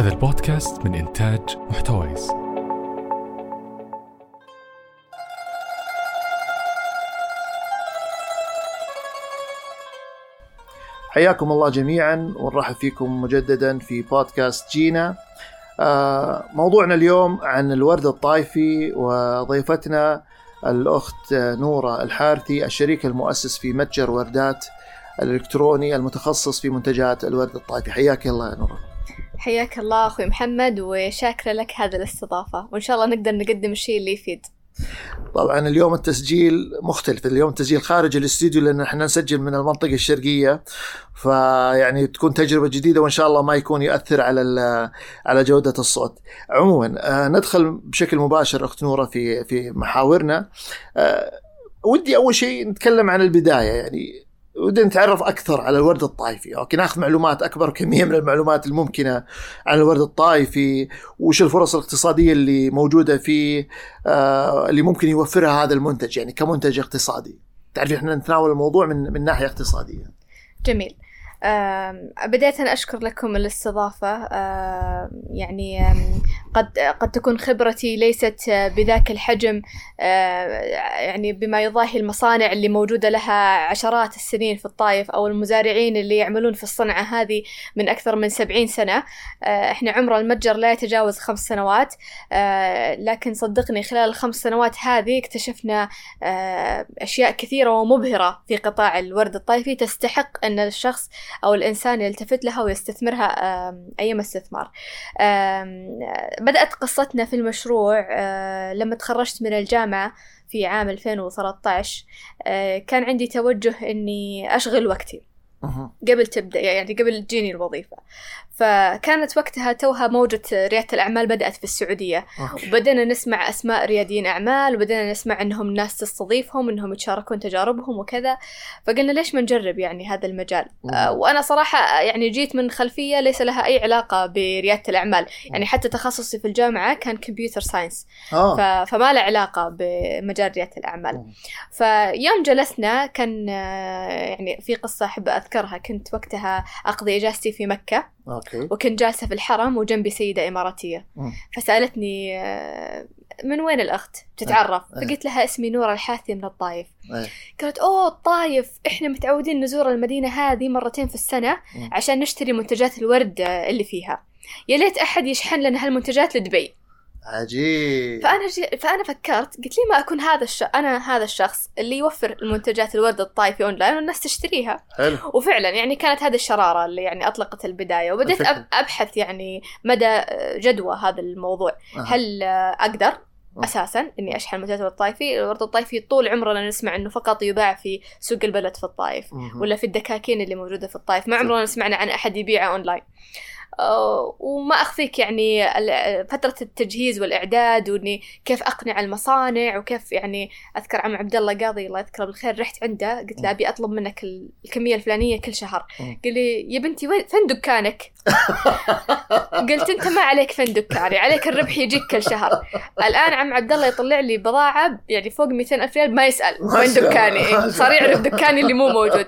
هذا البودكاست من إنتاج محتويس. حياكم الله جميعا ونرحب فيكم مجددا في بودكاست جينا. آه، موضوعنا اليوم عن الورد الطائفي وضيفتنا الأخت نورة الحارثي الشريك المؤسس في متجر وردات الإلكتروني المتخصص في منتجات الورد الطائفي. حياك الله يا نورة. حياك الله أخوي محمد وشاكرة لك هذه الاستضافة وإن شاء الله نقدر نقدم الشيء اللي يفيد. طبعا اليوم التسجيل مختلف اليوم التسجيل خارج الاستديو لأن إحنا نسجل من المنطقة الشرقية فيعني تكون تجربة جديدة وإن شاء الله ما يكون ياثر على على جودة الصوت. عموما آه، ندخل بشكل مباشر أخت نورة في في محاورنا. آه، ودي أول شيء نتكلم عن البداية يعني ودنا نتعرف أكثر على الورد الطائفي. أوكي ناخذ معلومات أكبر كميه من المعلومات الممكنة عن الورد الطائفي وش الفرص الاقتصادية اللي موجودة فيه آه اللي ممكن يوفرها هذا المنتج يعني كمنتج اقتصادي. تعرفي إحنا نتناول الموضوع من من ناحية اقتصادية. جميل. بداية أشكر لكم الاستضافة. يعني قد قد تكون خبرتي ليست بذاك الحجم يعني بما يضاهي المصانع اللي موجودة لها عشرات السنين في الطايف أو المزارعين اللي يعملون في الصنعة هذه من أكثر من سبعين سنة. إحنا عمر المتجر لا يتجاوز خمس سنوات. لكن صدقني خلال الخمس سنوات هذه اكتشفنا أشياء كثيرة ومبهرة في قطاع الورد الطائفي تستحق أن الشخص أو الإنسان يلتفت لها ويستثمرها أيما استثمار. بدأت قصتنا في المشروع لما تخرجت من الجامعة في عام 2013 كان عندي توجه إني أشغل وقتي. قبل تبدأ يعني قبل تجيني الوظيفة. فكانت وقتها توها موجة ريادة الأعمال بدأت في السعودية. أوكي. وبدأنا نسمع أسماء رياديين أعمال وبدأنا نسمع أنهم ناس تستضيفهم أنهم يتشاركون تجاربهم وكذا. فقلنا ليش ما نجرب يعني هذا المجال. آه وأنا صراحة يعني جيت من خلفية ليس لها أي علاقة بريادة الأعمال. يعني حتى تخصصي في الجامعة كان computer science. ف... فما له علاقة بمجال ريادة الأعمال. فيوم جلسنا كان آه، يعني في قصة أحب أذكرها كنت وقتها أقضي إجازتي في مكة okay وكنت جالسة في الحرم وجنبي سيدة إماراتية مم. فسألتني آه، من وين الأخت تتعرف أه. فقلت لها اسمي نورة الحارثي من الطايف إيه. قالت أوه الطايف إحنا متعودين نزور المدينة هذه مرتين في السنة مم. عشان نشتري منتجات الورد اللي فيها يا ليت أحد يشحن لنا هالمنتجات لدبي عجيب فأنا جي... فأنا فكرت قلت ليه ما أكون هذا الش... أنا هذا الشخص اللي يوفر المنتجات الورد الطايفي أونلاين والناس تشتريها حلو وفعلا يعني كانت هذه الشرارة اللي يعني أطلقت البداية الفكرة. أب... أبحث يعني مدى جدوى هذا الموضوع آه. هل آه، أقدر آه. أساسا إني أشحن منتجات الورد الطايفي الورد الطايفي طول عمرنا نسمع إنه فقط يباع في سوق البلد في الطايف مهم. ولا في الدكاكين اللي موجودة في الطايف ما عمرنا سمعنا عن أحد يبيعه أونلاين آه، وما أخفيك يعني فترة التجهيز والإعداد وإني كيف أقنع المصانع وكيف يعني أذكر عم عبد الله قاضي الله يذكره بالخير رحت عنده قلت له أبي أطلب منك ال- الكمية الفلانية كل شهر. قال لي يا بنتي وين فين دكانك؟ قلت أنت ما عليك فين دكاني عليك الربح يجيك كل شهر الآن عم عبد الله يطلع لي بضاعة يعني فوق 200 ألف ريال ما يسأل وين دكاني صار. يعرف دكاني اللي مو موجود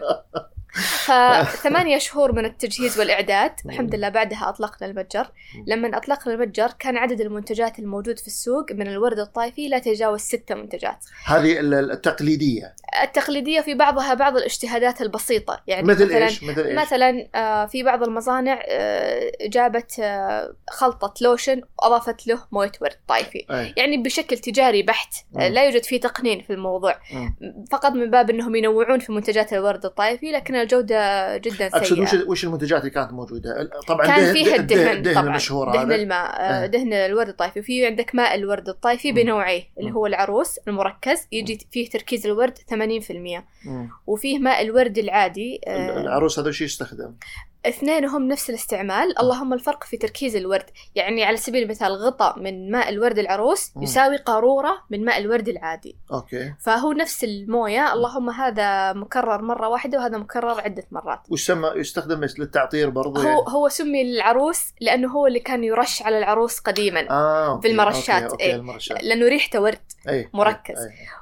فثمانية شهور من التجهيز والإعداد الحمد لله بعدها أطلقنا المتجر. لما أطلقنا المتجر كان عدد المنتجات الموجود في السوق من الورد الطائفي لا تجاوز ستة منتجات. هذه ال- التقليدية. التقليدية في بعضها بعض الاجتهادات البسيطة يعني مثل مثلا إيش؟ مثل إيش؟ مثلا آه، في بعض المصانع آه، جابت آه، خلطة لوشن وأضافت له موية ورد طائفي. أي. يعني بشكل تجاري بحت. لا يوجد فيه تقنين في الموضوع. فقط من باب إنهم ينوعون في منتجات الورد الطائفي لكن الجودة جدا أقصد وش وش المنتجات اللي كانت موجودة طبعا كان ده- فيه ده- الدهن دهن طبعا المشهور دهن الماء آه،. دهن الورد الطائفي وفي عندك ماء الورد الطائفي. بنوعيه اللي. هو العروس المركز يجي فيه تركيز الورد 80% مم. وفيه ماء الورد العادي آه، العروس هذا وش يستخدم؟ اثنينهم نفس الاستعمال اللهم الفرق في تركيز الورد يعني على سبيل المثال غطاء من ماء الورد العروس مم. يساوي قارورة من ماء الورد العادي okay فهو نفس الموية اللهم هذا مكرر مرة واحدة وهذا مكرر عدة مرات وش سمى يستخدم للتعطير برضو هو يعني؟ هو سمي للعروس لأنه هو اللي كان يرش على العروس قديما آه okay. في المرشات، إيه. okay المرشات لأنه ريحته ورد اي مركز. أي. و-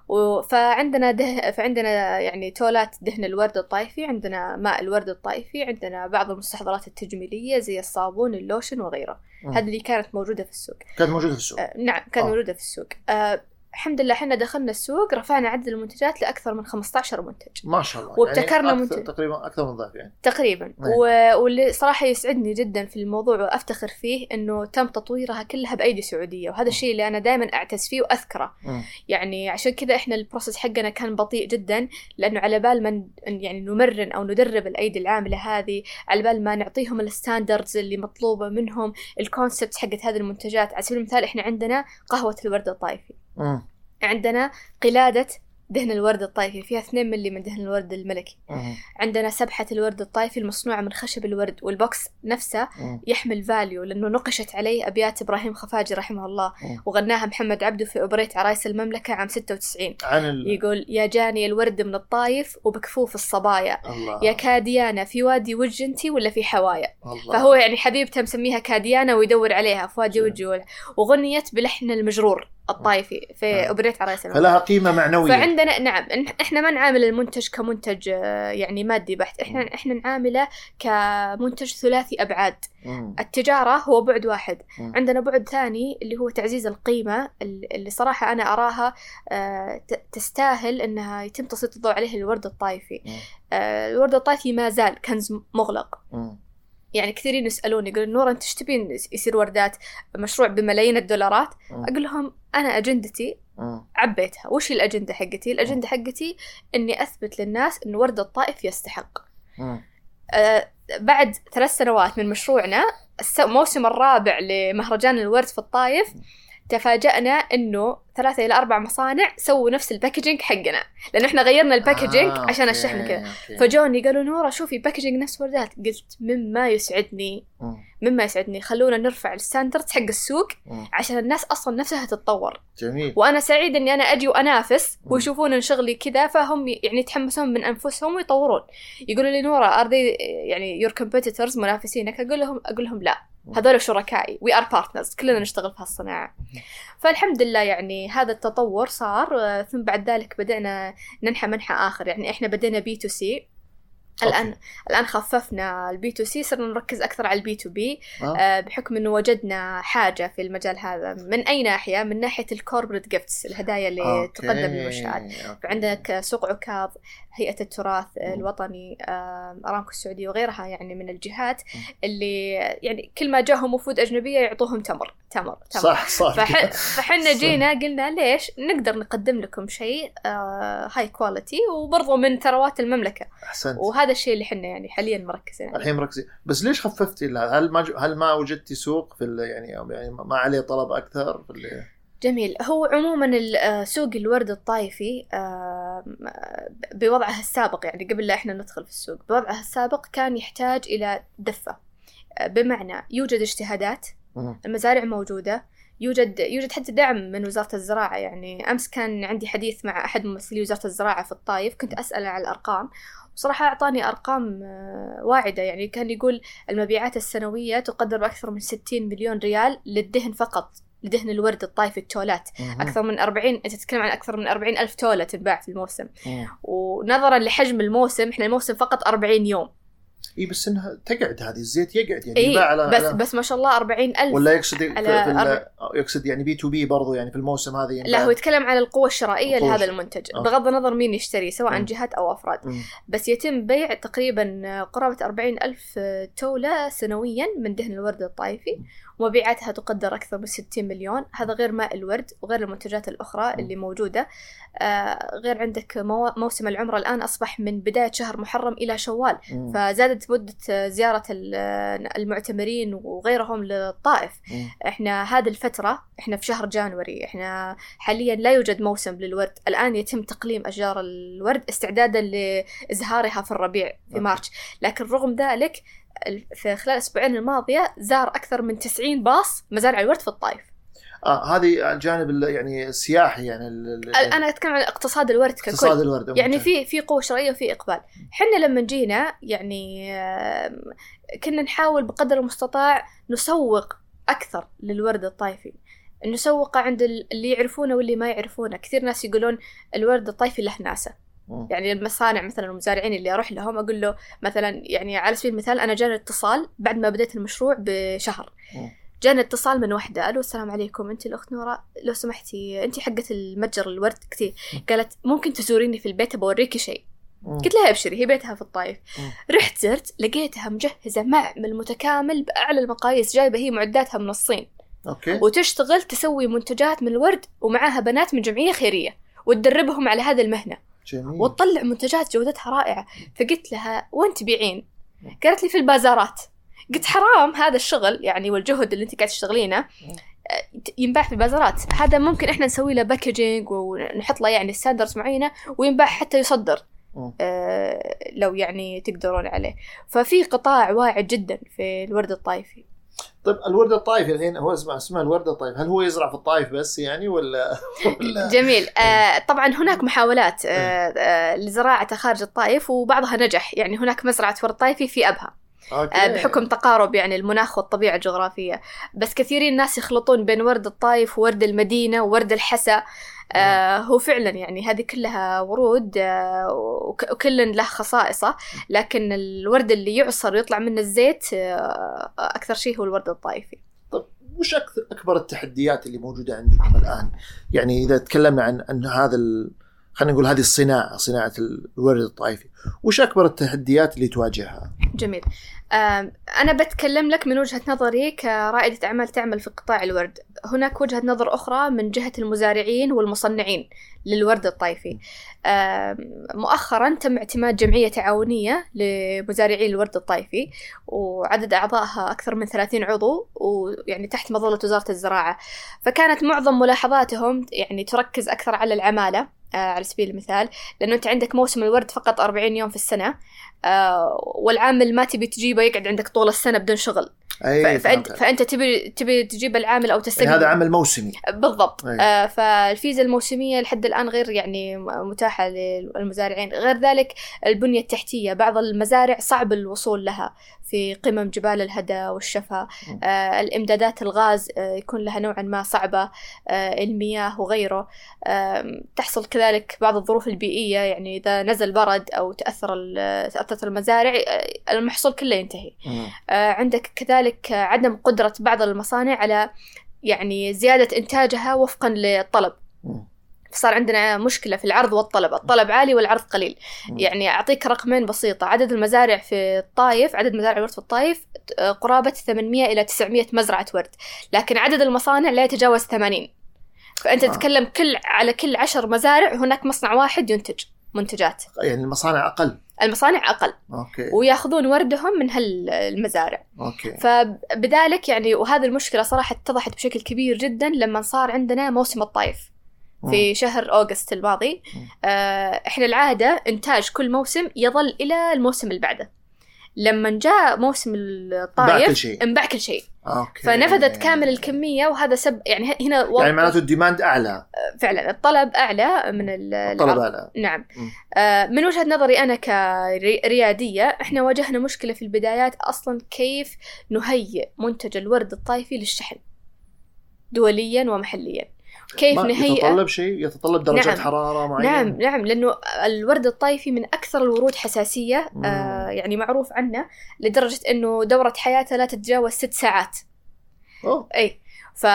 فعندنا ده فعندنا يعني تولات دهن الورد الطائفي عندنا ماء الورد الطائفي عندنا بعض المستحضرات التجميلية زي الصابون اللوشن وغيره. هذه اللي كانت موجودة في السوق كانت موجودة في السوق آه، نعم كانت آه. موجودة في السوق آه، الحمد لله إحنا دخلنا السوق رفعنا عدد المنتجات لأكثر من 15 منتج. ما شاء الله وابتكرنا يعني منتج. تقريبا أكثر من ضعف يعني. تقريبا. نعم. و... واللي صراحة يسعدني جدا في الموضوع وأفتخر فيه إنه تم تطويرها كلها بأيدي سعودية وهذا الشيء اللي أنا دائما أعتز فيه وأذكره. مم. يعني عشان كذا إحنا ال process حقنا كان بطيء جدا لأنه على بال ما ن- يعني نمرن أو ندرب الأيدي العاملة هذه على بال ما نعطيهم ال standards اللي مطلوبة منهم ال concept حقت هذه المنتجات. على سبيل المثال إحنا عندنا قهوة الورد الطائفي. مم. عندنا قلادة دهن الورد الطائفي فيها 2 ملي من دهن الورد الملكي مم. عندنا سبحة الورد الطائفي المصنوعة من خشب الورد وال box نفسه مم. يحمل value لأنه نقشت عليه أبيات إبراهيم خفاجي رحمه الله مم. وغناها محمد عبده في أوبريت عرايس المملكة عام 96 عن ال... يقول يا جاني الورد من الطايف وبكفوف الصبايا الله يا كاديانة في وادي وج انتي ولا في حوايا الله فهو يعني حبيبته مسميها كاديانة ويدور عليها في وادي. وجه ولا- وغنيت بلحن المجرور الطايفي في آه. أوبريت عرايس فلها قيمة معنوية فعندنا نعم إحنا ما نعامل المنتج كمنتج آه، يعني مادي بحت إحنا إحنا نعامله كمنتج ثلاثي أبعاد مم. التجارة هو بعد واحد مم. عندنا بعد ثاني اللي هو تعزيز القيمة ال- اللي صراحة أنا أراها آه، تستاهل إنها يتم تسليط الضوء عليه الورد الطائفي. آه، الورد الطائفي ما زال كنز مغلق مم. يعني كثيرين يسألوني يقولون نور أنت إيش تبين يصير وردات مشروع بملايين الدولارات. أقول لهم أنا أجندتي. عبيتها وش الأجندة حقتي الأجندة حقتي أني أثبت للناس أن ورد الطائف يستحق. أه بعد ثلاث سنوات من مشروعنا الموسم الرابع لمهرجان الورد في الطايف تفاجأنا أنه ثلاثة إلى أربع مصانع سووا نفس ال packaging حقنا لأنه إحنا غيرنا ال packaging آه، عشان الشحن كذا. فجوني قالوا نورا شوفي packaging نفس وردات قلت مما يسعدني مم. مما يسعدني خلونا نرفع ال standard حق السوق. عشان الناس أصلا نفسها تتطور جميل وأنا سعيد إني أنا أجي وأنافس. ويشوفون إن شغلي كذا فهم يعني يتحمسون من أنفسهم ويطورون يقولوا لي نورا are يعني your competitors منافسينك أقول لهم أقول لهم لا. هذول شركائي. we are partners كلنا نشتغل في هالصناعة. فالحمد لله يعني هذا التطور صار آه، ثم بعد ذلك بدأنا ننحى منحى آخر. يعني إحنا بدينا B2C الآن okay. الآن خففنا ال B2C صرنا نركز أكثر على ال B2B بحكم إنه وجدنا حاجة في المجال هذا. من أي ناحية؟ من ناحية ال corporate gifts الهدايا اللي okay، تقدم للمنشات okay. فعندك سوق عكاظ. هيئة التراث الوطني آه، أرامكو السعودية وغيرها يعني من الجهات اللي يعني كل ما جاهم وفود أجنبية يعطوهم تمر تمر تمر. صح صح. فح... فحنا. جينا قلنا ليش نقدر نقدم لكم شيء هاي كواليتي وبرضو من ثروات المملكة. أحسنت. وهذا الشيء اللي حنا يعني حاليا مركزين عليه. الحين مركزين. بس ليش خففتي؟ هل ما ج- هل ما وجدتي سوق في يعني يعني ما عليه طلب أكثر في ال- جميل. هو عموما آه، سوق الورد الطائفي آه، بوضعه السابق يعني قبل لا إحنا ندخل في السوق بوضعه السابق كان يحتاج إلى دفة. آه، بمعنى يوجد اجتهادات. المزارع موجودة يوجد يوجد حتى دعم من وزارة الزراعة. يعني أمس كان عندي حديث مع أحد ممثلي وزارة الزراعة في الطايف كنت أسأله على الأرقام. وصراحة أعطاني أرقام آه، واعدة. يعني كان يقول المبيعات السنوية تقدر بأكثر من 60 مليون ريال للدهن فقط. لدهن الورد الطائفي التولات مم. أكثر من 40 أنت تتكلم عن أكثر من 40 ألف تولة تنباع في الموسم مم. ونظرا لحجم الموسم إحنا الموسم فقط 40 يوم إي بس إنها تقعد هذه الزيت يقعد يعني إيه على بس على بس ما شاء الله 40 ألف ولا يقصد على ال- يقصد يعني B2B برضو يعني في الموسم هذا ينباع. لا هو يتكلم على القوة الشرائية القوة لهذا المنتج آه. بغض النظر مين يشتري سواء مم. جهات أو أفراد مم. بس يتم بيع تقريبا قرابة أربعين ألف تولة سنويا من دهن الورد الطائفي ومبيعاتها تقدر أكثر من 60 مليون هذا غير ماء الورد وغير المنتجات الأخرى اللي موجودة آه غير عندك مو- موسم العمرة الآن أصبح من بداية شهر محرم إلى شوال مم. فزادت مدة زيارة ال- المعتمرين وغيرهم للطائف مم. إحنا هذه الفترة إحنا في شهر جانوري إحنا حاليا لا يوجد موسم للورد الآن يتم تقليم أشجار الورد استعدادا لإزهارها في الربيع في. مارش لكن رغم ذلك في خلال الأسبوعين الماضية زار أكثر من 90 باص مزارع الورد في الطائف آه هذه الجانب ال- يعني السياحي يعني ال- أنا أتكلم عن اقتصاد الورد ككل اقتصاد الورد يعني. في في قوة شرائية وفي إقبال حنا لما جينا يعني كنا نحاول بقدر المستطاع نسوق أكثر للورد الطائفي نسوقه عند ال- اللي يعرفونه واللي ما يعرفونه كثير ناس يقولون الورد الطيفي له ناسه. يعني المصانع مثلا المزارعين اللي أروح لهم أقول له مثلا يعني على سبيل المثال أنا جاني اتصال بعد ما بديت المشروع بشهر مم. جاني اتصال من واحدة ألو السلام عليكم. أنت الأخت نورة؟ لو سمحتي أنت حقة المتجر الورد كثير. قالت ممكن تزوريني في البيت؟ بوريكي شيء. قلت لها أبشري. هي بيتها في الطايف. رحت زرت لقيتها مجهزة معمل متكامل بأعلى المقاييس جايبة هي معداتها من الصين. okay. وتشتغل تسوي منتجات من الورد ومعاها بنات من جمعية خيرية وتدربهم على هذه المهنة. جميل. وتطلع منتجات جودتها رائعة. فقلت لها وين تبيعين؟ قالت لي في البازارات. قلت حرام هذا الشغل يعني والجهد اللي انت قاعد تشتغلينه آه، ينباع في البازارات. هذا ممكن إحنا نسوي له packaging ونحط له يعني standards معينة وينباع حتى يصدر. آه، لو يعني تقدرون عليه. ففي قطاع واعد جدا في الورد الطايفي طيب الورد الطايفي الحين هو اسمه اسمه الورد الطايف هل هو يزرع في الطايف بس يعني ولا ولا جميل. آه طبعا هناك محاولات آه آه لزراعته خارج الطائف وبعضها نجح. يعني هناك مزرعة ورد طايفي في أبها. okay. آه بحكم تقارب يعني المناخ والطبيعة الجغرافية. بس كثيرين الناس يخلطون بين ورد الطايف وورد المدينة وورد الحسا. آه هو فعلا يعني هذه كلها ورود آه وك- وكل له خصائصه. لكن الورد اللي يعصر ويطلع منه الزيت آه أكثر شيء هو الورد الطايفي. طيب وش أكثر أكبر التحديات اللي موجودة عندكم الآن؟ يعني إذا تكلمنا عن ان هذا. خلينا نقول هذه الصناعة صناعة الورد الطائفي، وش أكبر التحديات اللي تواجهها؟ جميل. أنا بتكلم لك من وجهة نظري كرائدة أعمال تعمل في قطاع الورد. هناك وجهة نظر أخرى من جهة المزارعين والمصنعين للورد الطايفي آم، مؤخرا تم اعتماد جمعية تعاونية لمزارعي الورد الطايفي وعدد أعضائها أكثر من 30 عضو ويعني تحت مظلة وزارة الزراعة. فكانت معظم ملاحظاتهم يعني تركز أكثر على العمالة آه، على سبيل المثال لأنه أنت عندك موسم الورد فقط 40 يوم في السنة. آه، والعامل ما تبي تجيبه يقعد عندك طول السنة بدون شغل. أي فأنت. فأنت تبي تبي تجيب العامل أو يعني تستقبل هذا عمل موسمي بالضبط. أي. آه فالفيزا الموسمية لحد الآن غير يعني م- متاحة للمزارعين. غير ذلك البنية التحتية بعض المزارع صعب الوصول لها. في قمم جبال الهدى والشفا. آه الإمدادات الغاز آه يكون لها نوعا ما صعبة آه المياه وغيره. آه تحصل كذلك بعض الظروف البيئية يعني إذا نزل برد أو تأثر تأثرت المزارع آه المحصول كله ينتهي. آه، عندك كذلك عدم قدرة بعض المصانع على يعني زيادة إنتاجها وفقا للطلب. مم. صار عندنا مشكلة في العرض والطلب. الطلب عالي والعرض قليل. يعني أعطيك رقمين بسيطة. عدد المزارع في الطايف عدد مزارع الورد في الطايف آه، قرابة 800 إلى 900 مزرعة ورد. لكن عدد المصانع لا يتجاوز 80 فأنت آه. تتكلم كل على كل عشر مزارع هناك مصنع واحد ينتج منتجات. يعني المصانع أقل. المصانع أقل. okay. وياخذون وردهم من هالمزارع okay. فبذلك يعني وهذه المشكلة صراحة اتضحت بشكل كبير جدا لما صار عندنا موسم الطايف. في شهر August الماضي. آه، إحنا العادة إنتاج كل موسم يظل إلى الموسم اللي بعده. لما جاء موسم الطايف كل شيء. انباع كل شيء. okay. فنفذت كامل الكمية وهذا سب يعني هنا و... يعني معناته ال demand أعلى. فعلا الطلب أعلى من ال- الطلب أعلى. نعم. مم. آه، من وجهة نظري أنا كريادية إحنا واجهنا مشكلة في البدايات أصلا كيف نهيئ منتج الورد الطايفي للشحن دوليا ومحليا. كيف نهيئة يتطلب شيء يتطلب درجات نعم. حرارة معينة نعم نعم لأنه الورد الطايفي من أكثر الورود حساسية مم. آه يعني معروف عنه لدرجة أنه دورة حياته لا تتجاوز ست ساعات أوه. أي ف...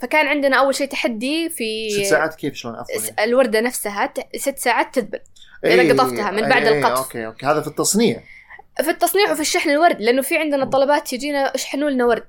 فكان عندنا أول شيء تحدي في ست ساعات كيف شلون عفوا الوردة نفسها ت- ست ساعات تذبل إيه، إذا قطفتها من بعد إيه، القطف. okay okay هذا في التصنيع في التصنيع وفي الشحن الورد لأنه في عندنا طلبات تجينا اشحنوا لنا ورد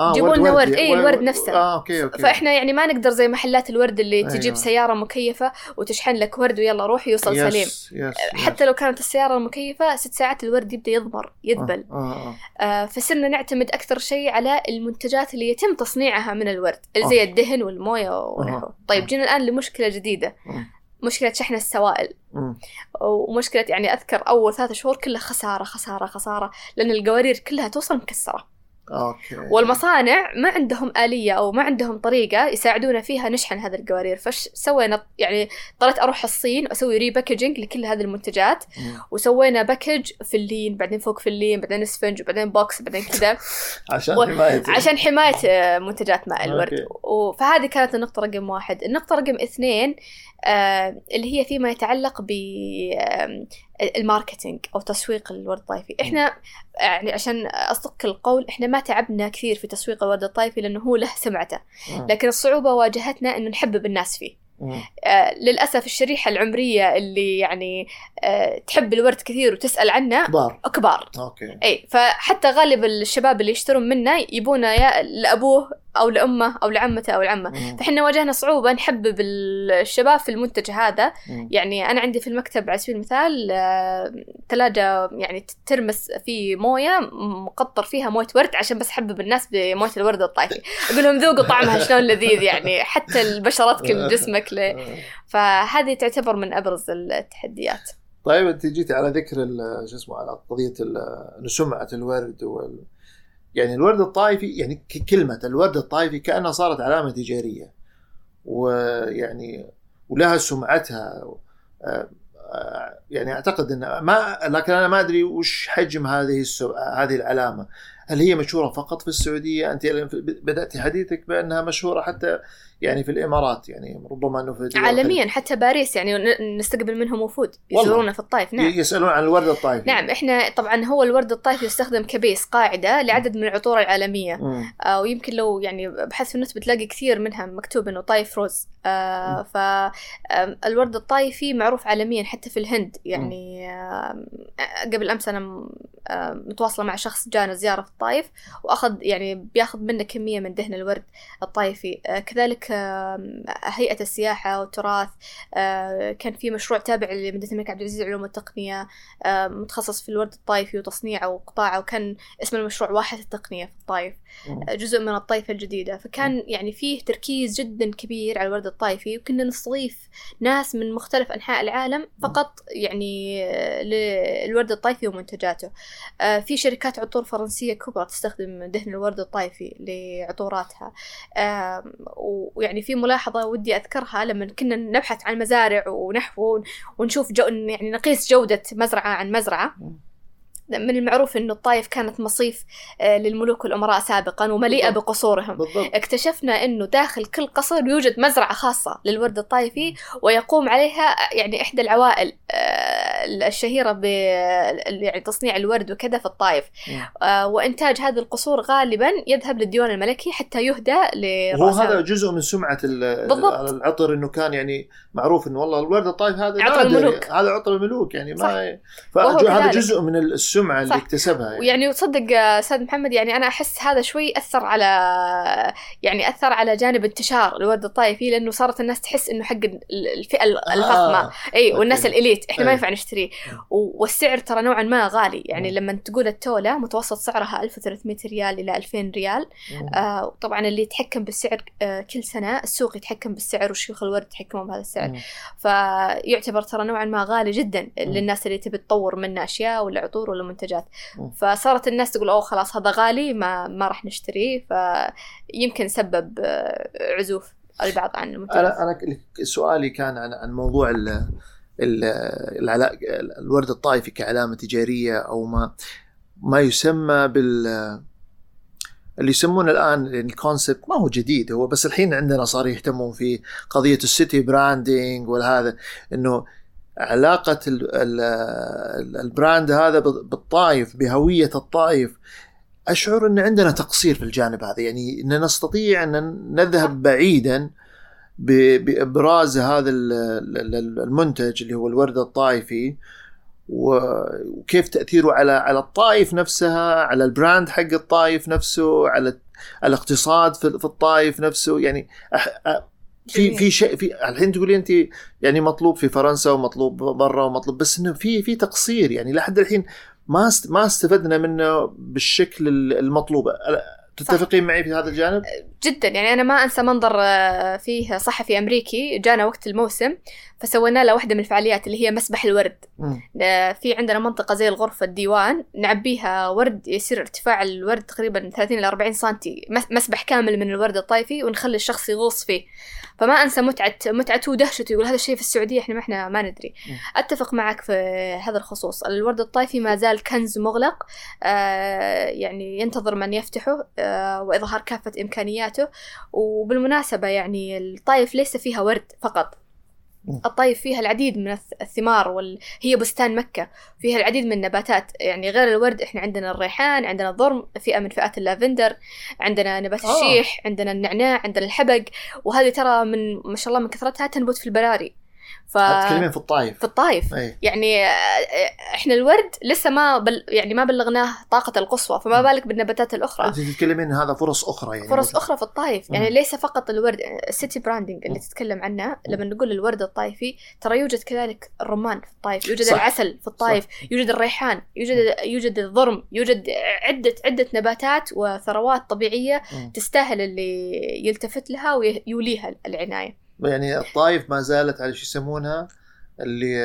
آه جيبوا لنا ورد، ي- إيه، الورد نفسه. آه okay okay فإحنا يعني ما نقدر زي محلات الورد اللي أيوة. تجيب سيارة مكيفة وتشحن لك ورد ويلا روح يوصل yes، سليم yes yes. حتى لو كانت السيارة المكيفة ست ساعات الورد يبدأ يضمر يذبل آه. آه. آه فصرنا نعتمد أكثر شيء على المنتجات اللي يتم تصنيعها من الورد اللي زي okay. الدهن والموية ونحوه طيب جينا الآن لمشكلة جديدة مم. مشكلة شحن السوائل مم. ومشكلة يعني أذكر أول ثلاثة شهور كلها خسارة خسارة خسارة لأن القوارير كلها توصل مكسرة okay. والمصانع ما عندهم آلية أو ما عندهم طريقة يساعدونا فيها نشحن هذه القوارير. فش سوينا يعني اضطريت أروح الصين وأسوي repackaging لكل هذه المنتجات. مم. وسوينا package في اللين بعدين فوق في اللين بعدين اسفنج وبعدين box بعدين كذا. عشان و- حماية. عشان حماية آه، منتجات ماء الورد. و- فهذه كانت النقطة رقم واحد. النقطة رقم اثنين آه، اللي هي فيما يتعلق بالماركتينج أو تسويق الورد الطائفي. إحنا يعني عشان أصدق القول إحنا ما تعبنا كثير في تسويق الورد الطائفي لأنه هو له سمعته. لكن الصعوبة واجهتنا إنه نحبب الناس فيه. آه، للأسف الشريحة العمرية اللي يعني آه، تحب الورد كثير وتسأل عنه كبار. كبار. أوكي. اي فحتى غالب الشباب اللي يشترون منا يبونه يا لأبوه أو لأمه أو لعمته أو لعمه. فإحنا واجهنا صعوبة نحبب الشباب في المنتج هذا مم. يعني أنا عندي في المكتب على سبيل المثال آه، ثلاجه يعني ترمس في موية مقطر فيها موية ورد عشان بس أحبب الناس بموية الورد الطايفي أقول لهم ذوقوا طعمها شلون لذيذ يعني حتى البشرتك لجسمك ل... آه. فهذه تعتبر من أبرز التحديات طيب أنت جيتي على ذكر شو اسمه على قضية سمعه الورد وال يعني الورد الطائفي يعني ك- كلمة الورد الطائفي كأنها صارت علامة تجارية. ويعني ولها سمعتها. آه، آه، يعني أعتقد إن ما لكن أنا ما أدري وش حجم هذه السو... هذه العلامة. هل هي مشهورة فقط في السعودية؟ أنت بدأت حديثك بأنها مشهورة حتى يعني في الإمارات يعني ربما أنه في عالميا حتى باريس يعني نستقبل منهم وفود. يزورونا في الطائف نعم. يسألون عن الورد الطائفي. نعم إحنا طبعا هو الورد الطائفي يستخدم كبيس قاعدة لعدد من العطور العالمية. آه ويمكن لو يعني بحث في النت بتلاقي كثير منها مكتوب إنه طايف روز. آه فالورد الطائفي معروف عالميا حتى في الهند. يعني آه قبل أمس أنا آه متواصلة مع شخص جانا زيارة في الطائف وأخذ يعني بياخذ منا كمية من دهن الورد الطائفي آه كذلك آه هيئة السياحة والتراث آه كان في مشروع تابع لمدينة الملك عبد العزيز للعلوم والتقنيه آه متخصص في الورد الطائفي وتصنيعه وقطاعه وكان اسم المشروع واحة التقنية في الطائف مم. جزء من الطائفة الجديدة. فكان يعني فيه تركيز جدا كبير على الورد الطائفي وكنا نستضيف ناس من مختلف أنحاء العالم فقط يعني آه، للورد الطائفي ومنتجاته. آه، في شركات عطور فرنسية كبرى تستخدم دهن الورد الطائفي لعطوراتها. ويعني في ملاحظة ودي أذكرها لما كنا نبحث عن مزارع ونحو ونشوف جو يعني نقيس جودة مزرعة عن مزرعة. من المعروف إنه الطائف كانت مصيف آه، للملوك والأمراء سابقا ومليئة بالضبط. بقصورهم. بالضبط. اكتشفنا إنه داخل كل قصر يوجد مزرعة خاصة للورد الطائفي ويقوم عليها يعني إحدى العوائل آه، الشهيرة ب يعني تصنيع الورد وكذا في الطائف مم. آه، وإنتاج هذه القصور غالبا يذهب للديوان الملكي حتى يهدى هو لرؤساء هذا جزء من سمعة ال- بالضبط. العطر إنه كان يعني معروف إنه والله الورد الطائف هذا عطر الملوك. هذا عطر الملوك يعني. ما فهذا كذلك. جزء من السمعة اللي صح. اكتسبها يعني. ويعني وتصدق آه، أستاذ محمد يعني أنا أحس هذا شوي أثر على يعني أثر على جانب انتشار الورد الطائفي لأنه صارت الناس تحس إنه حق ال- الفئة الفخمة آه. اي والناس okay. ال elite إحنا ما أي. ينفع نشتريه و- والسعر ترى نوعا ما غالي. يعني مم. لما تقول التولة متوسط سعرها 1300 ريال إلى 2000 ريال. مم. آه طبعا اللي يتحكم بالسعر آه كل سنة السوق يتحكم بالسعر وشيوخ الورد يتحكمون بهذا السعر. مم. فيعتبر ترى نوعا ما غالي جدا للناس اللي تبي تطور منه أشياء ولا عطور ولا منتجات. مم. فصارت الناس تقول أوه خلاص هذا غالي ما ما راح نشتريه فيمكن سبب آه، عزوف البعض عن المنتجات. أنا أنا ك- سؤالي كان عن عن موضوع الورد الطائفي كعلامة تجارية أو ما ما يسمى بال اللي يسمونه الآن يعني ال concept ما هو جديد هو بس الحين عندنا صار يهتمون في قضية ال city branding وهذا إنه علاقة ال ال ال brand هذا بال- بالطائف بهوية الطائف. أشعر إن عندنا تقصير في الجانب هذا يعني ان نستطيع أن نذهب بعيدا بإبراز هذا ال- ال- ال- المنتج اللي هو الورد الطائفي وكيف تأثيره على على الطائف نفسها على البراند حق الطائف نفسه على الاقتصاد في الطائف نفسه. يعني في. في شيء في الحين تقولي أنت يعني مطلوب في فرنسا ومطلوب برا ومطلوب بس إنه في في تقصير. يعني لحد الحين ما ما استفدنا منه بالشكل المطلوب. تتفقين معي في هذا الجانب؟ جدا يعني أنا ما أنسى منظر آه، فيه صحفي أمريكي جانا وقت الموسم فسوينا له واحدة من الفعاليات اللي هي مسبح الورد مم. آه، في عندنا منطقة زي الغرفة الديوان نعبيها ورد يصير ارتفاع الورد تقريبا 30 ل 40 سنتي مس- مسبح كامل من الورد الطايفي ونخلي الشخص يغوص فيه فما أنسى متعة متعته ودهشته يقول هذا الشيء في السعودية إحنا ما إحنا ما ندري. أتفق معك في هذا الخصوص الورد الطايفي ما زال كنز مغلق آه، يعني ينتظر من يفتحه آه، وإظهار كافة إمكانياته وبالمناسبة يعني الطايف ليس فيها ورد فقط. الطايف فيها العديد من الث- الثمار وال... هي بستان مكة فيها العديد من النباتات يعني غير الورد إحنا عندنا الريحان عندنا الضرم فئة من فئات اللافندر عندنا نبات آه. الشيح عندنا النعناع عندنا الحبق وهذه ترى من ما شاء الله من كثرتها تنبت في البراري ف... تتكلمين في الطايف. في الطايف. أي. يعني آه، إحنا الورد لسه ما بل يعني ما بلغناه طاقة القصوى فما. بالك بالنباتات الأخرى. أنت تتكلمين هذا فرص أخرى يعني. فرص أخرى في الطايف. يعني. ليس فقط الورد ال city branding اللي. تتكلم عنه. لما نقول الورد الطايفي ترى يوجد كذلك الرمان في الطايف. يوجد صح. العسل في الطايف. يوجد الريحان. يوجد يوجد الضرم يوجد عدة عدة نباتات وثروات طبيعية. تستاهل اللي يلتفت لها ويوليها العناية. يعني الطايف ما زالت على شو يسمونها اللي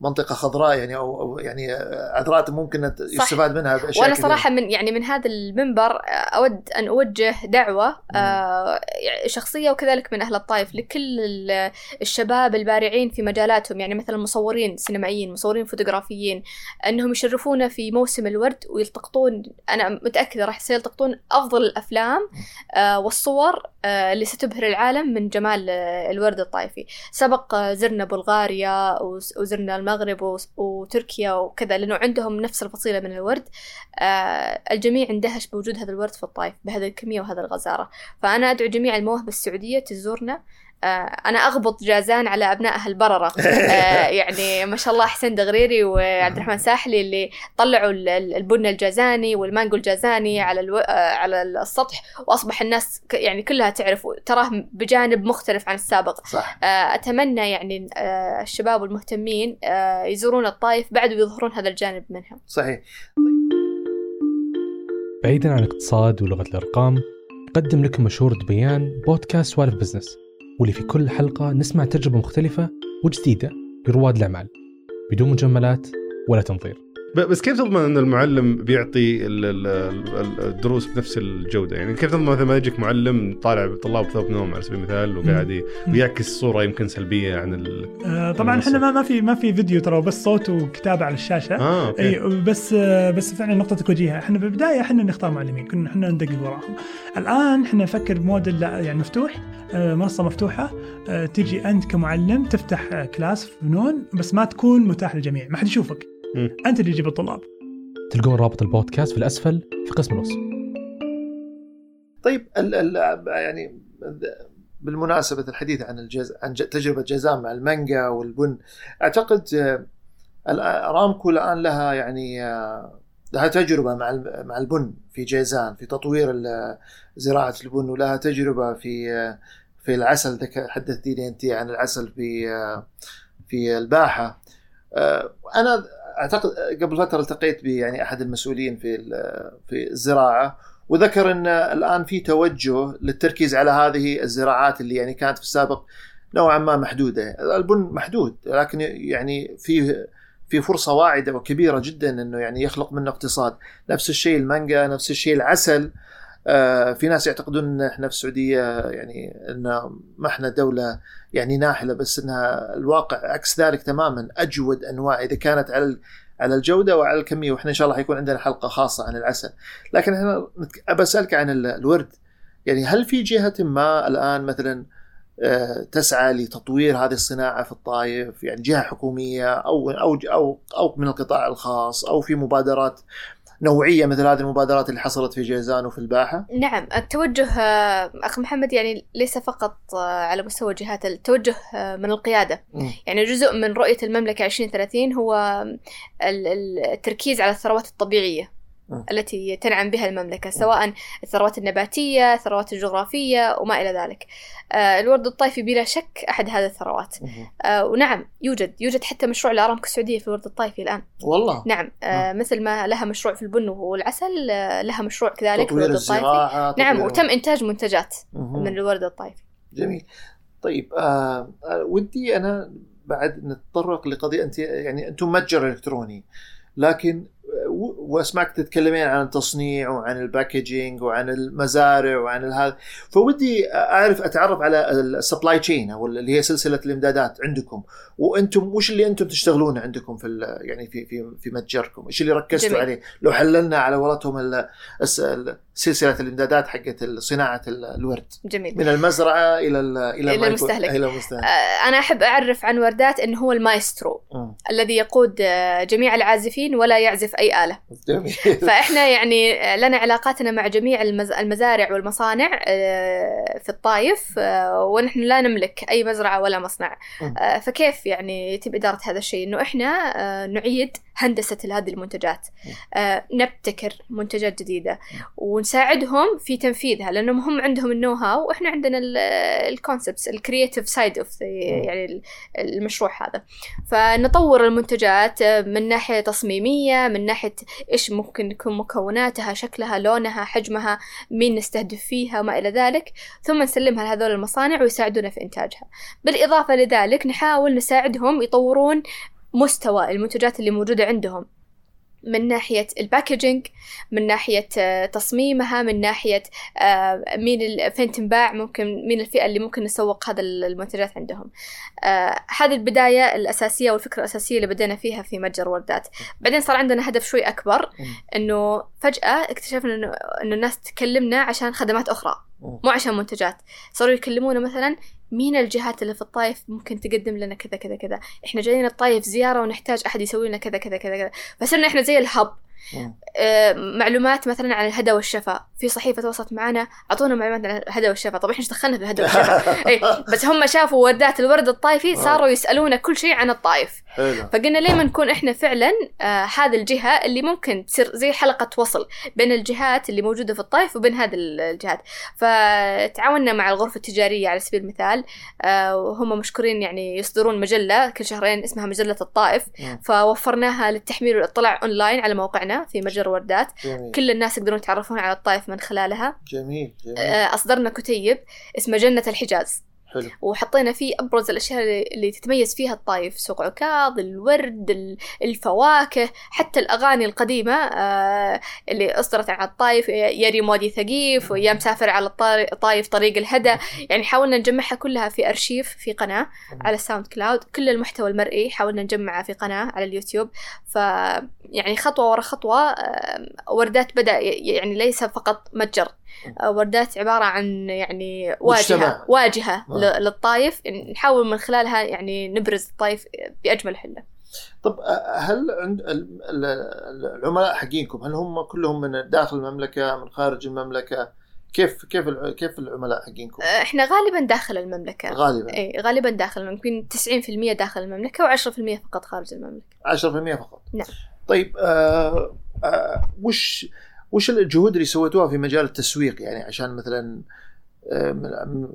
منطقة خضراء يعني أو أو يعني آه، عذراء ممكن. يستفاد منها بأشياء وأنا كثيرة. صراحة من يعني من هذا المنبر آه، أود أن أوجه دعوة آه، شخصية وكذلك من أهل الطائف لكل ال- الشباب البارعين في مجالاتهم يعني مثلا مصورين سينمائيين مصورين فوتوغرافيين أنهم يشرفونا في موسم الورد ويلتقطون أنا متأكدة راح سيلتقطون أفضل الأفلام آه، والصور آه، اللي ستبهر العالم من جمال آه، الورد الطائفي سبق زرنا بلغاريا وز- وزرنا المغرب وتركيا وكذا لأنه عندهم نفس الفصيلة من الورد. آه، الجميع اندهش بوجود هذا الورد في الطائف بهذه الكمية وهذا الغزارة. فأنا أدعو جميع المواهب السعودية تزورنا. آه، أنا أغبط جازان على أبنائها البررة آه، يعني ما شاء الله حسين دغريري وعبد الرحمن ساحلي اللي طلعوا ال- ال- البن الجازاني والمانجو الجازاني على ألو... آه، على السطح وأصبح الناس ك- يعني كلها تعرف تراه بجانب مختلف عن السابق. صح. آه، أتمنى يعني آه، الشباب والمهتمين آه، يزورون الطائف بعد ويظهرون هذا الجانب منها صحيح. بعيدا عن الاقتصاد ولغة الأرقام نقدم لكم مشهور بيان بودكاست سوالف بزنس واللي في كل حلقة نسمع تجربة مختلفة وجديدة لرواد الأعمال بدون مجملات ولا تنظير. بس كيف تضمن إن المعلم بيعطي ال- ال- ال- الدروس بنفس الجودة؟ يعني كيف تضمن مثلا ما يجيك معلم طالع طلاب ثوب نوم على سبيل المثال وقاعد ويعكس صورة يمكن سلبية عن ال... آه، طبعا إحنا ما ما في ما في فيديو ترى بس صوت وكتابة على الشاشة. آه okay. أي بس آه، بس فعلا نقطتك وجيهه إحنا بالبدايه إحنا نختار معلمين كنا إحنا ندقق وراهم. الآن إحنا نفكر بموديل لا- يعني مفتوح آه، منصة مفتوحة آه، تجي أنت كمعلم تفتح آه، class في فنون بس ما تكون متاح للجميع ما حد يشوفك. أنت اللي تجيب الطلاب. تلقون رابط البودكاست في الأسفل في قسم الوصف طيب ال ال يعني بالمناسبة الحديث عن الجز... عن ج- تجربة جازان مع المانجا والبن أعتقد آه، أرامكو الآن لها يعني آه، لها تجربة مع مع البن في جيزان في تطوير زراعة البن ولها تجربة في آه، في العسل. حدثتيني أنت عن العسل في آه، في الباحة. آه، أنا أعتقد قبل فترة التقيت يعني أحد المسؤولين في في الزراعة وذكر إن الآن في توجه للتركيز على هذه الزراعات اللي يعني كانت في السابق نوعا ما محدودة، البن محدود لكن يعني في في فرصة واعدة وكبيرة جدا إنه يعني يخلق منه اقتصاد، نفس الشيء المانجا، نفس الشيء العسل، في ناس يعتقدون إن إحنا في السعودية يعني إن ما إحنا دولة يعني ناحلة بس انها الواقع عكس ذلك تماما. أجود أنواع إذا كانت على على الجودة وعلى الكمية وإحنا إن شاء الله حيكون عندنا حلقة خاصة عن العسل. لكن إحنا أبى أسألك عن ال- الورد. يعني هل في جهة ما الآن مثلا آه، تسعى لتطوير هذه الصناعة في الطايف يعني جهة حكومية أو أو أو أو من القطاع الخاص أو في مبادرات نوعية مثل هذه المبادرات اللي حصلت في جيزان وفي الباحة؟ نعم التوجه آه، أخ محمد يعني ليس فقط آه، على مستوى جهات التوجه آه، من القيادة مم. يعني جزء من رؤية المملكة 2030 هو ال- ال- التركيز على الثروات الطبيعية مم. التي تنعم بها المملكة سواء الثروات النباتية الثروات الجغرافية وما إلى ذلك. آه، الورد الطائفي بلا شك أحد هذه الثروات. آه، ونعم يوجد يوجد حتى مشروع لأرامكو السعودية في الورد الطائفي الآن. والله؟ نعم آه، مثل ما لها مشروع في البن والعسل آه، لها مشروع كذلك في الورد الطائفي نعم وتم إنتاج منتجات. من الورد الطائفي جميل. طيب آه آه، ودي أنا بعد نتطرق لقضية انت يعني أنتم متجر إلكتروني لكن آه، واسمعك تتكلمين عن التصنيع وعن ال packaging وعن المزارع وعن هذا فودي أعرف أتعرف على ال supply chain أو اللي هي سلسلة الإمدادات عندكم. وأنتم وش اللي أنتم تشتغلونه عندكم في يعني في في في متجركم؟ إيش اللي ركزتوا جميل. عليه؟ لو حللنا على ال- سلسلة الإمدادات حقت صناعة ال- الورد. جميل. من المزرعة إلى ال- إلى يكون- المستهلك. إلى المستهلك. آه، أنا أحب أعرف عن وردات أنه هو المايسترو مم. الذي يقود آه، جميع العازفين ولا يعزف أي آلة جميل. فإحنا يعني آه، لنا علاقاتنا مع جميع المز- المزارع والمصانع آه، في الطايف آه، ونحن لا نملك أي مزرعة ولا مصنع. فكيف يعني يتم إدارة هذا الشيء؟ إنه إحنا آه، نعيد هندسة هذه المنتجات. نبتكر منتجات جديدة. ونساعدهم في تنفيذها لأنهم هم عندهم النو هاو وإحنا عندنا ال concepts ال creative side of يعني ال- المشروع هذا. فنطور المنتجات من ناحية تصميمية من ناحية إيش ممكن يكون مكوناتها شكلها لونها حجمها مين نستهدف فيها وما إلى ذلك. ثم نسلمها لهذول المصانع ويساعدونا في إنتاجها. بالإضافة لذلك نحاول نساعدهم يطورون مستوى المنتجات اللي موجودة عندهم. من ناحية ال packaging من ناحية آه، تصميمها من ناحية آه، مين فين تنباع ممكن مين الفئة اللي ممكن نسوق هذا المنتجات عندهم. آه، هذه البداية الأساسية والفكرة الأساسية اللي بدينا فيها في متجر وردات. بعدين صار عندنا هدف شوي أكبر إنه فجأة اكتشفنا إنه الناس تكلمنا عشان خدمات أخرى. مو عشان منتجات. صاروا يكلمونا مثلا مين الجهات اللي في الطايف ممكن تقدم لنا كذا كذا كذا؟ إحنا جايين الطايف زيارة ونحتاج أحد يسوي لنا كذا كذا كذا كذا. فصرنا إحنا زي الهب. معلومات مثلا عن الهدى والشفاء. في صحيفة تواصلت معنا أعطونا معلومات عن الهدى والشفاء. طب إحنا إيش دخلنا في الهدى والشفاء؟ إيه بس هم شافوا وردات الورد الطايفي صاروا يسألونا كل شيء عن الطايف حلو. فقلنا ليه ما نكون إحنا فعلا آه هذه الجهة اللي ممكن تصير زي حلقة وصل بين الجهات اللي موجودة في الطائف وبين هذه الجهات. فتعاوننا مع الغرفة التجارية على سبيل المثال آه وهم مشكورين يعني يصدرون مجلة كل شهرين اسمها مجلة الطائف. فوفرناها للتحميل والاطلاع أونلاين على موقعنا في متجر وردات. جميل. كل الناس يقدرون يتعرفون على الطائف من خلالها. جميل جميل. آه أصدرنا كتيب اسمه جنة الحجاز. حلو. وحطينا فيه أبرز الأشياء اللي- تتميز فيها الطايف سوق عكاظ الورد ال- الفواكه حتى الأغاني القديمة آه، اللي أصدرت عن الطايف يا ريم وادي ثقيف ويا مسافر على الطايف طريق الهدى. يعني حاولنا نجمعها كلها في أرشيف في قناة على الساوند كلاود. كل المحتوى المرئي حاولنا نجمعه في قناة على اليوتيوب. ف يعني خطوة ورا خطوة آه، وردات بدأ ي- يعني ليس فقط متجر وردات عبارة عن يعني واجهة مجتمع. واجهة آه. للطايف. نحاول من خلالها يعني نبرز الطايف بأجمل حلة. طب آه، هل عند ال- ال- العملاء حقينكم هل هم كلهم من داخل المملكة من خارج المملكة؟ كيف كيف كيف العملاء حقينكم؟ آه، إحنا غالبا داخل المملكة. غالبا. اي غالبا داخل يمكن 90% داخل المملكة و10% فقط خارج المملكة. 10% فقط. نعم. طيب آه آه وش وش الجهود اللي سويتوها في مجال التسويق؟ يعني عشان مثلا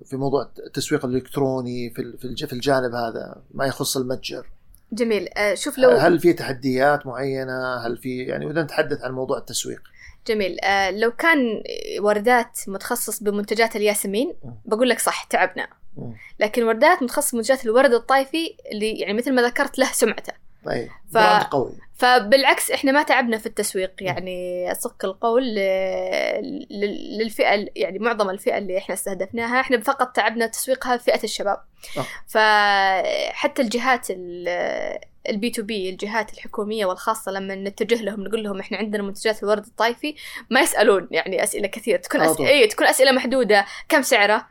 في موضوع التسويق الإلكتروني في في الج- في الجانب هذا ما يخص المتجر. جميل. آه، شوف لو هل في تحديات معينة؟ هل في يعني بدنا نتحدث عن موضوع التسويق. جميل. آه، لو كان وردات متخصص بمنتجات الياسمين. بقول لك صح تعبنا. لكن وردات متخصص بمنتجات الورد الطايفي اللي يعني مثل ما ذكرت له سمعته. طيب. ف- براند قوي. فبالعكس إحنا ما تعبنا في التسويق يعني صك القول للفئة يعني معظم الفئة اللي إحنا استهدفناها إحنا فقط تعبنا تسويقها فئة الشباب آه. فحتى الجهات ال B2B الجهات الحكومية والخاصة لما نتجه لهم نقول لهم إحنا عندنا منتجات الورد الطايفي ما يسألون يعني أسئلة كثير تكون أس... طبعا. اي تكون أسئلة محدودة كم سعره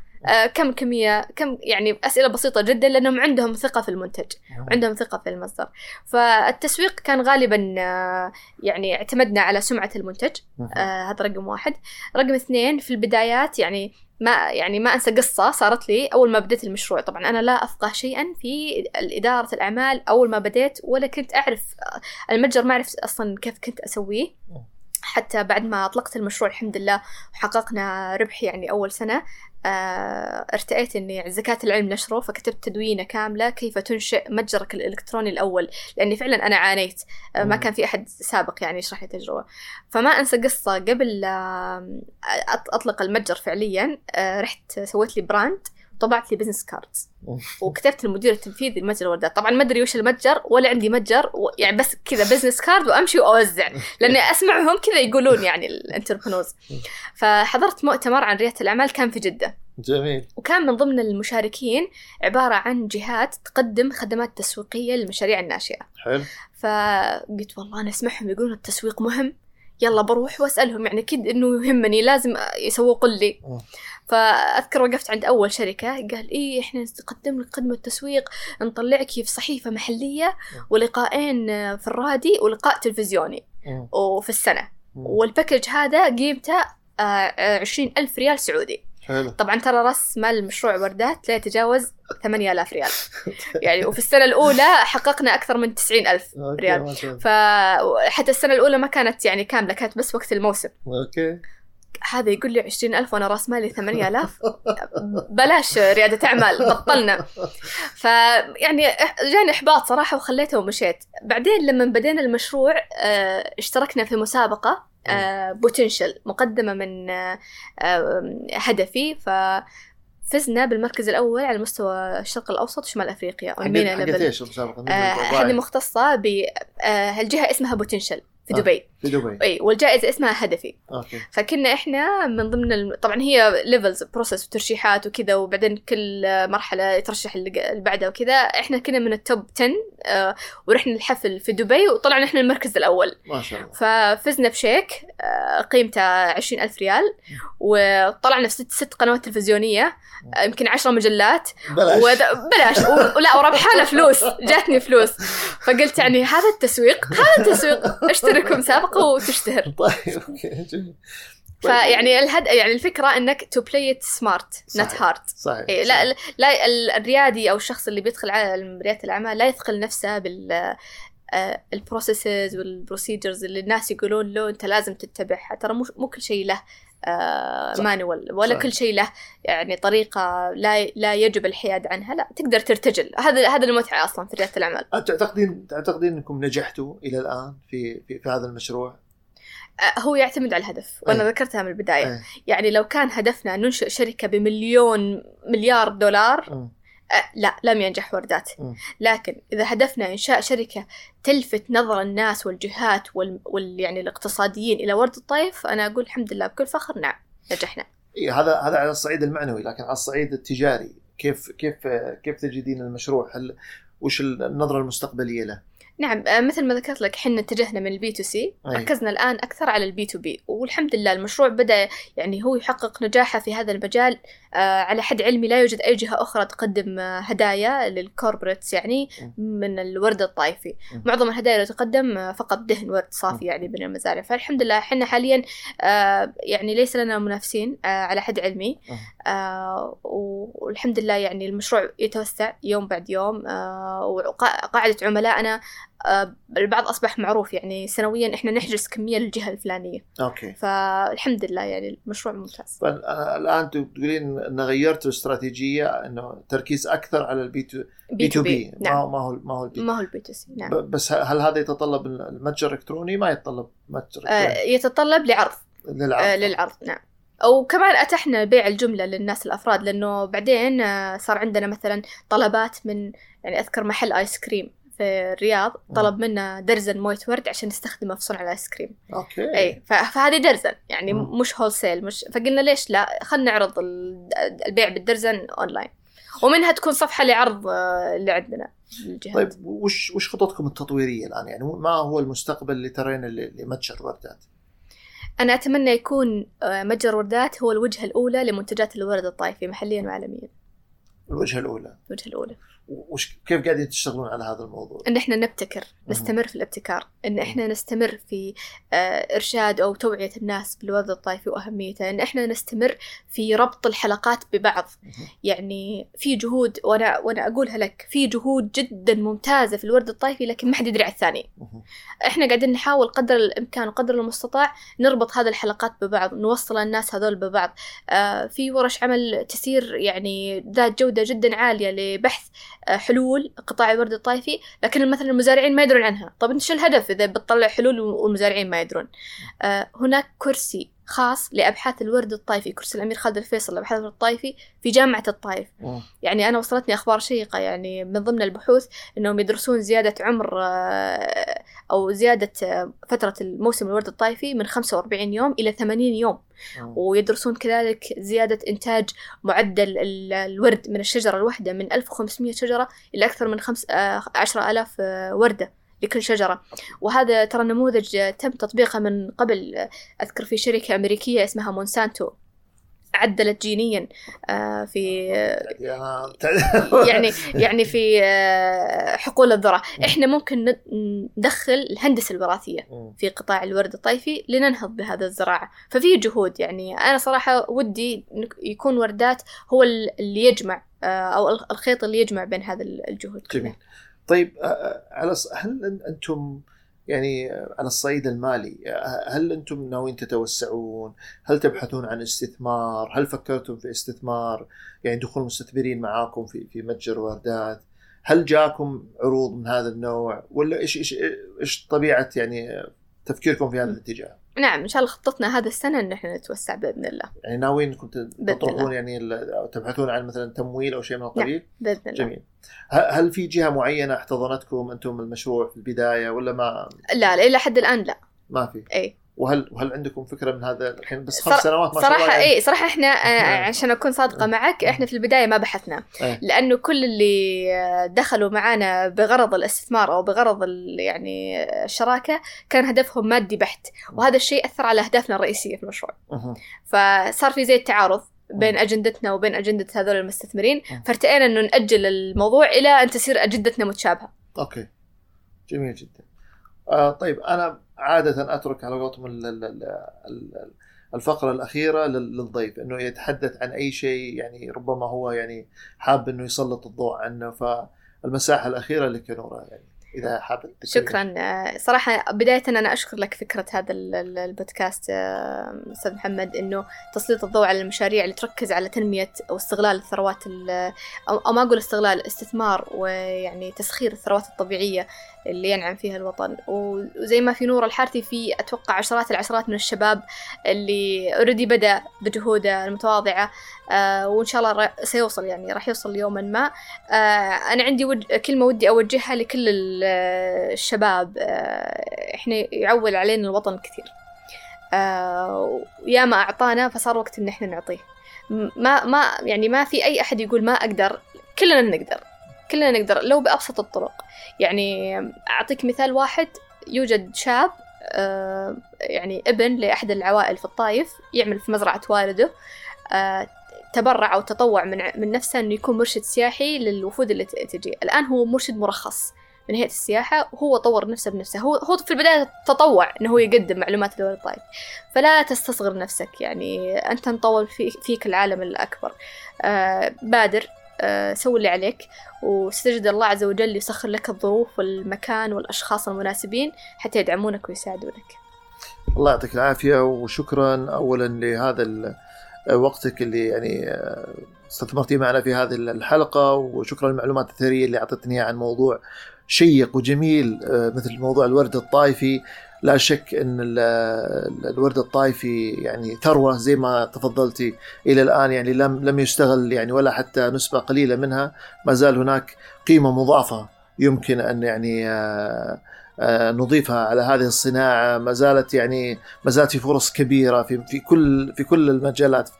كم كمية كم يعني أسئلة بسيطة جدا لأنهم عندهم ثقة في المنتج عندهم ثقة في المصدر. فالتسويق كان غالبا آه، يعني اعتمدنا على سمعة المنتج مهم. آه هذا رقم واحد. رقم اثنين في البدايات يعني ما يعني ما أنسى قصة صارت لي أول ما بديت المشروع. طبعا أنا لا أفقه شيئا في إدارة الأعمال أول ما بديت ولا كنت أعرف المتجر ما اعرف أصلا كيف كنت أسويه. حتى بعد ما أطلقت المشروع الحمد لله وحققنا ربح يعني أول سنة آه، ارتأيت إني زكاة العلم نشره فكتبت تدوينة كاملة كيف تنشئ متجرك الإلكتروني الأول لأني فعلا أنا عانيت آه، ما. كان في أحد سابق يعني يشرح لي التجربة فما أنسى قصة قبل أط- أطلق المتجر فعليا آه، رحت سويت لي brand طبعت لي business cards وكتبت المدير التنفيذي لمتجر الوردات. طبعا ما أدري وش المتجر ولا عندي متجر و- يعني بس كذا business card وأمشي وأوزع. لأني أسمعهم كذا يقولون يعني ال entrepreneurs فحضرت مؤتمر عن ريادة الأعمال كان في جدة. جميل. وكان من ضمن المشاركين عبارة عن جهات تقدم خدمات تسويقية للمشاريع الناشئة. حلو. فقلت والله أنا أسمعهم يقولون التسويق مهم. يلا بروح وأسألهم يعني أكيد إنه يهمني لازم يسوقوا لي. فأذكر وقفت عند أول شركة قال إيه إحنا نقدم لك خدمة تسويق نطلعك في صحيفة محلية ولقاءين في الراديو ولقاء تلفزيوني. وفي السنة. وال package هذا قيمته عشرين ألف ريال سعودي حلو. طبعا ترى راس مال مشروع وردات لا يتجاوز 8000 ريال. يعني وفي السنة الأولى حققنا أكثر من 90 ألف okay، ريال. فحتى السنة الأولى ما كانت يعني كاملة كانت بس وقت الموسم. okay. هذا يقول لي 20000 وأنا راس مالي 8000 بلاش ريادة أعمال بطلنا. فيعني جاني إحباط صراحة وخليته ومشيت. بعدين لما بدينا المشروع آه، اشتركنا في مسابقة. بوتنشل مقدمة من آه، آه، هدفي. ف فزنا بالمركز الأول على مستوى الشرق الأوسط وشمال أفريقيا حقت إيش المسابقه؟ آه، هذه مختصة ب آه، الجهة اسمها بوتنشل في آه. دبي. في دبي. إي والجائزة اسمها هدفي. okay. فكنا إحنا من ضمن الم... طبعا هي levels process وترشيحات وكذا وبعدين كل مرحلة يترشح اللي بعدها وكذا. إحنا كنا من ال top 10 آه ورحنا الحفل في دبي وطلعنا إحنا المركز الأول. ما شاء الله. ففزنا بشيك آه قيمته عشرين ألف ريال وطلعنا في ست, ست قنوات تلفزيونية آه يمكن عشرة مجلات. ببلاش. ود... ببلاش. و... ولا وربحانة فلوس. جاتني فلوس. فقلت يعني هذا التسويق هذا التسويق اشترك مسابقة وتشتهر طيب okay جميل طيب. فيعني الهد يعني الفكرة إنك to play it smart صحيح. hard صحيح إيه لا لا ال- الريادي أو الشخص اللي بيدخل على ريادة الأعمال لا يثقل نفسه بال ال processes وال procedures اللي الناس يقولون له أنت لازم تتبعها ترى مو مو كل شيء له. manual ولا صح. كل شيء له يعني طريقة لا لا يجب الحياد عنها لا تقدر ترتجل هذا هذا المتعة أصلا في ريادة الأعمال تعتقدين تعتقدين أنكم نجحتوا إلى الآن في في, في هذا المشروع؟ آه، هو يعتمد على الهدف وأنا أي. ذكرتها من البداية إيه. يعني لو كان هدفنا ننشئ شركة بمليون مليار دولار مم. أه لا لم ينجح وردات. لكن إذا هدفنا إنشاء شركة تلفت نظر الناس والجهات وال, وال... يعني الاقتصاديين إلى ورد الطيف أنا أقول الحمد لله بكل فخر نعم نجحنا إيه هذا هذا على الصعيد المعنوي لكن على الصعيد التجاري كيف كيف كيف تجدين المشروع؟ هل وش النظرة المستقبلية له؟ نعم آه، مثل ما ذكرت لك حنا اتجهنا من ال B to C. ركزنا الآن أكثر على ال B to B والحمد لله المشروع بدأ يعني هو يحقق نجاحه في هذا المجال آه على حد علمي لا يوجد أي جهة أخرى تقدم آه هدايا لل corporates يعني من الورد الطائفي. معظم الهدايا اللي تقدم فقط دهن ورد صافي يعني من المزارع. فالحمد لله حنا حاليا يعني ليس لنا منافسين على حد علمي. والحمد لله يعني المشروع يتوسع يوم بعد يوم وقاعدة عملائنا البعض أصبح معروف يعني سنويا إحنا نحجز كمية للجهة الفلانية. okay. فالحمد لله يعني المشروع ممتاز. فالان تقولين إن غيرتوا استراتيجية إنه تركيز أكثر على ال B to B to B ما نعم. هو ما هو ما هو ال B ما هو ال B to C نعم. بس هل هذا يتطلب المتجر الإلكتروني؟ ما يتطلب متجر آه إلكتروني. يتطلب لعرض. للعرض. آه للعرض نعم. أو كمان أتحنا بيع الجملة للناس الأفراد لأنه بعدين آه صار عندنا مثلا طلبات من يعني أذكر محل ice cream. في الرياض طلب منا درزن موية ورد عشان نستخدمه في صنع ال ice cream. okay. إي فهذه درزن يعني مم. مش wholesale مش فقلنا ليش لا خلينا نعرض ال- البيع بالدرزن اونلاين ومنها تكون صفحة لعرض آه، اللي عندنا الجهات طيب وش وش خططكم التطويرية الآن؟ يعني ما هو المستقبل اللي ترين لمتجر وردات؟ أنا أتمنى يكون آه، متجر وردات هو الوجهة الأولى لمنتجات الورد الطائفي محليا وعالميا. الوجهة الأولى. الوجهة الأولى. وش كيف قاعدين تشتغلون على هذا الموضوع؟ إن إحنا نبتكر نستمر في الابتكار. إن إحنا نستمر في آه، إرشاد أو توعية الناس بالورد الطائفي وأهميته. إن إحنا نستمر في ربط الحلقات ببعض. يعني في جهود وأنا وأنا أقولها لك في جهود جدا ممتازة في الورد الطائفي لكن ما حد يدري على الثاني. إحنا قاعدين نحاول قدر الإمكان وقدر المستطاع نربط هذه الحلقات ببعض نوصل الناس هذول ببعض. آه في ورش عمل تسير يعني ذات جودة جدا عالية لبحث حلول قطاع الورد الطائفي لكن مثلا المزارعين ما يدرون عنها. طب أنت شو الهدف إذا بتطلع حلول والمزارعين ما يدرون؟ آه هناك كرسي خاص لأبحاث الورد الطائفي. كرسي الأمير خالد الفيصل لأبحاث الورد الطائفي في جامعة الطائف. يعني أنا وصلتني أخبار شيقة يعني من ضمن البحوث إنهم يدرسون زيادة عمر آه، أو زيادة آه، فترة الموسم الورد الطائفي من 45 يوم إلى 80 يوم. ويدرسون كذلك زيادة إنتاج معدل الورد من الشجرة الواحدة من 1500 شجرة إلى أكثر من خمس آه، عشرة آلاف وردة. لكل شجرة. وهذا ترى نموذج تم تطبيقه من قبل أذكر في شركة أمريكية اسمها مونسانتو. عدلت جينيا آه، في يعني يعني في آه، حقول الذرة. إحنا ممكن ندخل الهندسة الوراثية في قطاع الورد الطيفي لننهض بهذا الزراعة. ففي جهود يعني. أنا صراحة ودي يكون وردات هو اللي يجمع آه، أو الخيط اللي يجمع بين هذه الجهود جميل. طيب على هل أنتم يعني على الصعيد المالي هل أنتم ناويين تتوسعون؟ هل تبحثون عن استثمار؟ هل فكرتم في استثمار؟ يعني دخول مستثمرين معاكم في في متجر وردات؟ هل جاكم عروض من هذا النوع؟ ولا إيش إيش إيش طبيعة يعني تفكيركم في هذا الاتجاه؟ نعم إن شاء الله خطتنا هذا السنة إن إحنا نتوسع بإذن الله. يعني ناويين كنت تطرحون يعني تبحثون عن مثلا تمويل أو شيء من القبيل نعم بإذن الله. جميل. هل في جهة معينة احتضنتكم أنتم المشروع في البداية ولا ما؟ لا لا إلى حد الآن لا. ما في. اي وهل وهل عندكم فكرة من هذا الحين؟ بس خمس سنوات ما شاء الله صراحة يعني. اي صراحة إحنا آه، نعم. عشان أكون صادقة نعم. معك إحنا في البداية ما بحثنا. أي. لأنه كل اللي دخلوا معانا بغرض الاستثمار أو بغرض يعني الشراكة كان هدفهم مادي بحت. وهذا الشيء أثر على أهدافنا الرئيسية في المشروع. فصار في زي التعارض بين أجندتنا وبين أجندة هذول المستثمرين. فارتئينا إنه نأجل الموضوع إلى أن تصير أجندتنا متشابهة. أوكي. جميل جدا. آه طيب أنا عادة أترك على قولتهم الفقرة الأخيرة للضيف إنه يتحدث عن أي شيء يعني ربما هو يعني حاب إنه يسلط الضوء عنه فالمساحة الأخيرة لك نورة يعني إذا حابب شكرا. صراحة بداية أنا أشكر لك فكرة هذا البودكاست آه، أستاذ محمد إنه تسليط الضوء على المشاريع اللي تركز على تنمية أو استغلال الثروات أو ما أقول استغلال استثمار ويعني تسخير الثروات الطبيعية اللي ينعم فيها الوطن. وزي ما في نور الحارثي في أتوقع عشرات العشرات من الشباب اللي اوريدي بدأ بجهوده المتواضعة آه وإن شاء الله سيوصل يعني راح يوصل يوما ما. آه أنا عندي وج... كلمة ودي أوجهها لكل الشباب آه إحنا يعول علينا الوطن كثير. آه يا ما أعطانا فصار وقت إن إحنا نعطيه. ما ما يعني ما في أي أحد يقول ما أقدر كلنا نقدر. كلنا نقدر لو بأبسط الطرق. يعني أعطيك مثال واحد يوجد شاب آه، يعني ابن لأحد العوائل في الطايف يعمل في مزرعة والده. آه، تبرع أو تطوع من من نفسه إنه يكون مرشد سياحي للوفود اللي تجي. الآن هو مرشد مرخص من هيئة السياحة وهو طور نفسه بنفسه. هو هو في البداية تطوع إنه هو يقدم معلومات لدول الطائف. فلا تستصغر نفسك يعني أنت مطول في فيك العالم الأكبر. آه بادر. سوي اللي عليك واستجد الله عز وجل يسخر لك الظروف والمكان والأشخاص المناسبين حتى يدعمونك ويساعدونك. الله يعطيك العافية وشكرا أولا لهذا وقتك اللي يعني آه، استثمرتي معنا في هذه الحلقة وشكرا للمعلومات الثرية اللي أعطتني عن موضوع شيق وجميل آه، مثل موضوع الورد الطائفي. لا شك إن الورد الطائفي يعني ثروة زي ما تفضلتي إلى الآن يعني لم لم يستغل يعني ولا حتى نسبة قليلة منها. ما زال هناك قيمة مضافه يمكن أن يعني آه، آه، نضيفها على هذه الصناعة. ما زالت يعني ما زالت في فرص كبيرة في في كل في كل المجالات.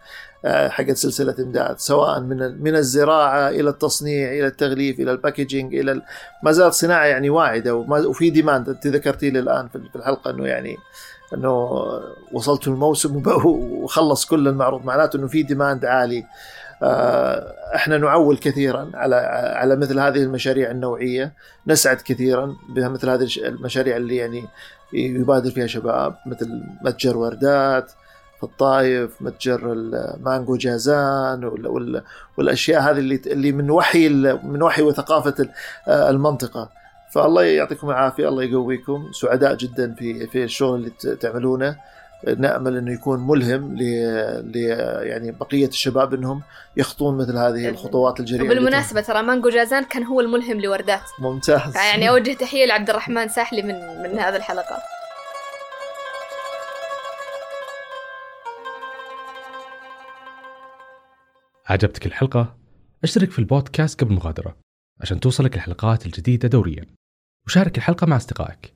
حقت سلسلة إمداد سواء من من الزراعة إلى التصنيع إلى التغليف إلى الباكجينج إلى ما زالت صناعة يعني واعدة وفي demand أنت ذكرتي لي الآن في الحلقة إنه يعني إنه وصلت الموسم وخلص كل المعروض معناته إنه في demand عالي. آه، إحنا نعول كثيرا على على مثل هذه المشاريع النوعية نسعد كثيرا بمثل هذه المشاريع اللي يعني يبادر فيها شباب مثل متجر وردات في الطايف متجر المانجو جازان والأشياء هذه اللي اللي من وحي من وحي وثقافة المنطقة. فالله يعطيكم العافية الله يقويكم. سعداء جدا في في الشغل اللي تعملونه. نأمل إنه يكون ملهم ل يعني بقية الشباب إنهم يخطون مثل هذه الخطوات الجريئة وبالمناسبة ترى مانجو جازان كان هو الملهم لوردات. ممتاز. يعني أوجه تحية لعبد الرحمن ساحلي من من هذه الحلقة. عجبتك الحلقة؟ أشترك في البودكاست قبل المغادرة عشان توصلك الحلقات الجديدة دوريا. وشارك الحلقة مع أصدقائك.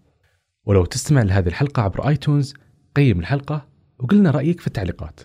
ولو تستمع لهذه الحلقة عبر آيتونز قيم الحلقة وقلنا رأيك في التعليقات.